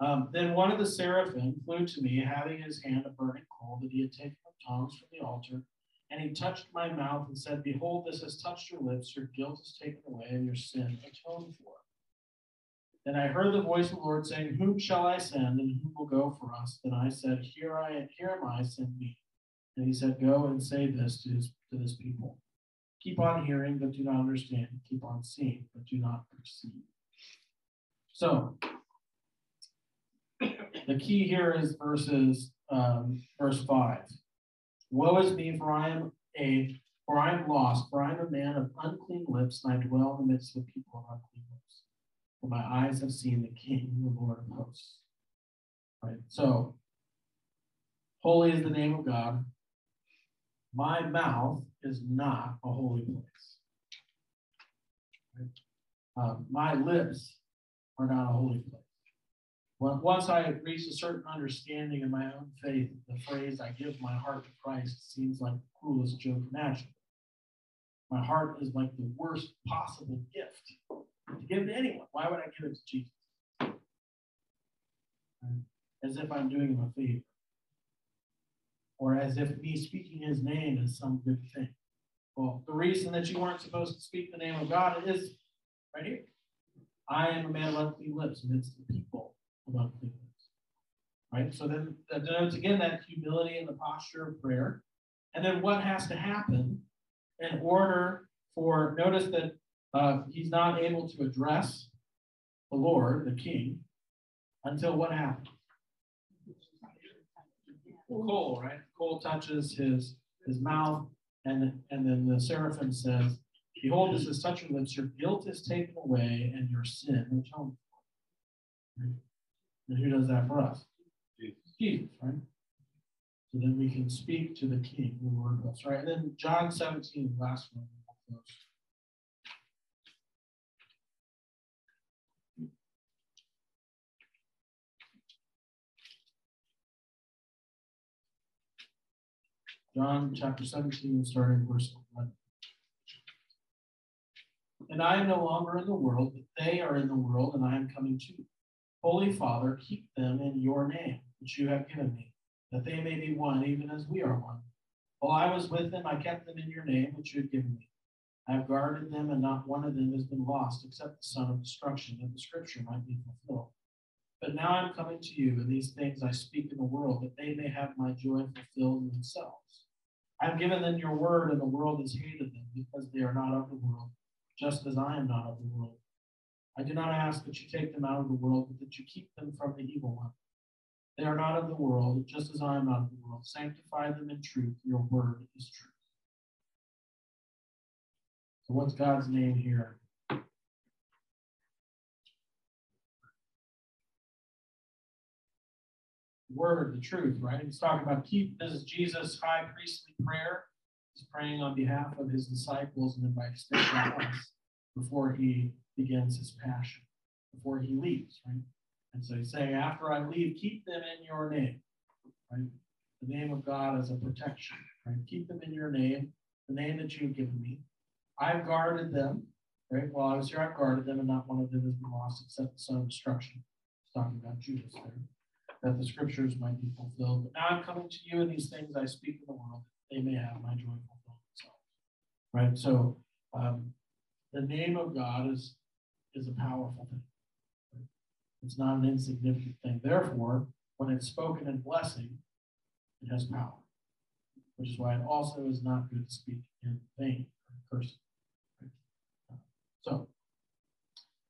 Speaker 1: Um, then one of the seraphim flew to me, having in his hand a burning coal that he had taken from tongs from the altar. And he touched my mouth and said, Behold, this has touched your lips. Your guilt is taken away, and your sin atoned for. Then I heard the voice of the Lord saying, Whom shall I send, and who will go for us? Then I said, Here I am, here am I, send me. And he said, Go and say this to, his, to this people. Keep on hearing, but do not understand. Keep on seeing, but do not perceive. So, [COUGHS] the key here is verses um, verse five. Woe is me, for I am a for I am lost, for I am a man of unclean lips, and I dwell in the midst of people of unclean lips. For my eyes have seen the King, the Lord of hosts. Right. So, holy is the name of God. My mouth is not a holy place. Um, my lips are not a holy place. Once I reach a certain understanding in my own faith, the phrase "I give my heart to Christ" seems like the cruelest joke imaginable. My heart is like the worst possible gift to give to anyone. Why would I give it to Jesus? As if I'm doing him a favor, or as if me speaking His name is some good thing. Well, the reason that you weren't supposed to speak the name of God is right here. I am a man of unclean lips amidst the people of unclean lips. Right? So then that denotes again that humility in the posture of prayer. And then what has to happen in order for, notice that uh, he's not able to address the Lord, the King, until what happens? Coal, right? Coal touches his his mouth, and and then the seraphim says, Behold, this is such your lips, your guilt is taken away, and your sin atoned. Right? And who does that for us?
Speaker 2: Jesus.
Speaker 1: Jesus, right? So then we can speak to the King, the Lord of us, right? And then John 17, last one. John chapter 17, starting verse 11. And I am no longer in the world, but they are in the world, and I am coming to you. Holy Father, keep them in your name, which you have given me, that they may be one, even as we are one. While I was with them, I kept them in your name, which you have given me. I have guarded them, and not one of them has been lost, except the son of destruction, that the scripture might be fulfilled. But now I'm coming to you, and these things I speak in the world, that they may have my joy fulfilled in themselves. I have given them your word, and the world has hated them, because they are not of the world, just as I am not of the world. I do not ask that you take them out of the world, but that you keep them from the evil one. They are not of the world, just as I am not of the world. Sanctify them in truth. Your word is truth. So, what's God's name here? Word, the truth, right? He's talking about keep. This is Jesus' high priestly prayer. He's praying on behalf of his disciples and then by extension us before he begins his passion, before he leaves, right? And so he's saying, after I leave, keep them in your name, right? The name of God as a protection, right? Keep them in your name, the name that you've given me. I've guarded them, right? While I was here, I've guarded them, and not one of them has been lost except the son of destruction. He's talking about Judas there, that the scriptures might be fulfilled. But now I'm coming to you, and these things I speak in the world, they may have my joy fulfilled right? So um, the name of God is is a powerful thing. It's not an insignificant thing. Therefore, when it's spoken in blessing, it has power, which is why it also is not good to speak in vain or cursing. So,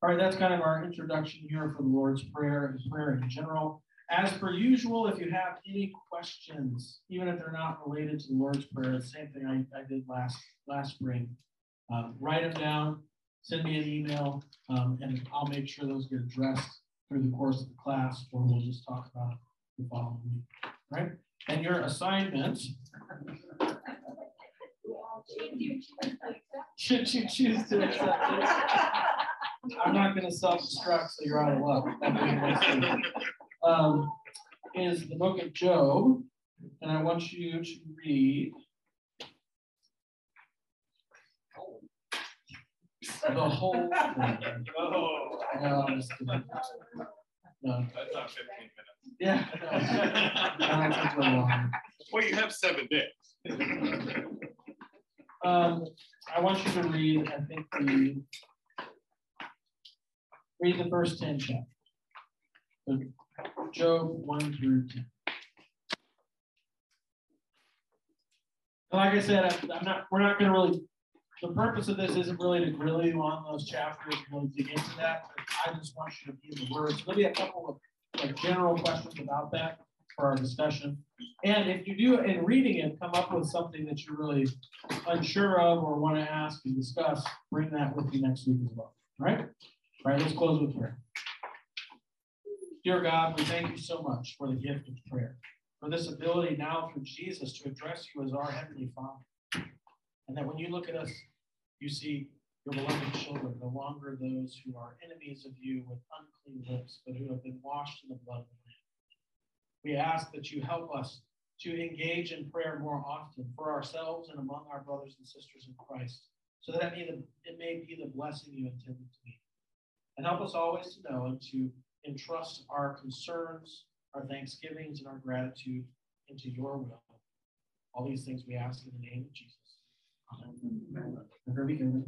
Speaker 1: all right, that's kind of our introduction here for the Lord's Prayer and prayer in general. As per usual, if you have any questions, even if they're not related to the Lord's Prayer, the same thing I, I did last last spring, um, write them down, send me an email, um, and I'll make sure those get addressed through the course of the class, or we'll just talk about the following week, right? And your assignment, should you choose to accept it, I'm not going to self-destruct, so you're out of luck. That'll be next week. Um, is the book of Job, and I want you to read the whole thing.
Speaker 6: Oh.
Speaker 1: No, I'm just kidding. No,
Speaker 6: That's not fifteen minutes.
Speaker 1: yeah. no. No, it's a little long.
Speaker 2: Well, you have seven days.
Speaker 1: Um, I want you to read, I think the, read the first ten chapters. Job one through ten. Like I said, I'm- not, we're not gonna really, the purpose of this isn't really to grill you on those chapters, and really dig into that. but I just want you to be in the words. There'll be a couple of like general questions about that for our discussion. And if you do, in reading it, come up with something that you're really unsure of or want to ask and discuss, bring that with you next week as well. All right? All right, let's close with prayer. Dear God, we thank you so much for the gift of prayer, for this ability now through Jesus to address you as our Heavenly Father. And that when you look at us, you see your beloved children, no longer those who are enemies of you with unclean lips, but who have been washed in the blood of the Lamb. We ask that you help us to engage in prayer more often for ourselves and among our brothers and sisters in Christ, so that it may, it may be the blessing you intended to be. And help us always to know and to entrust our concerns, our thanksgivings, and our gratitude into your will. All these things we ask in the name of Jesus. Amen. Everybody,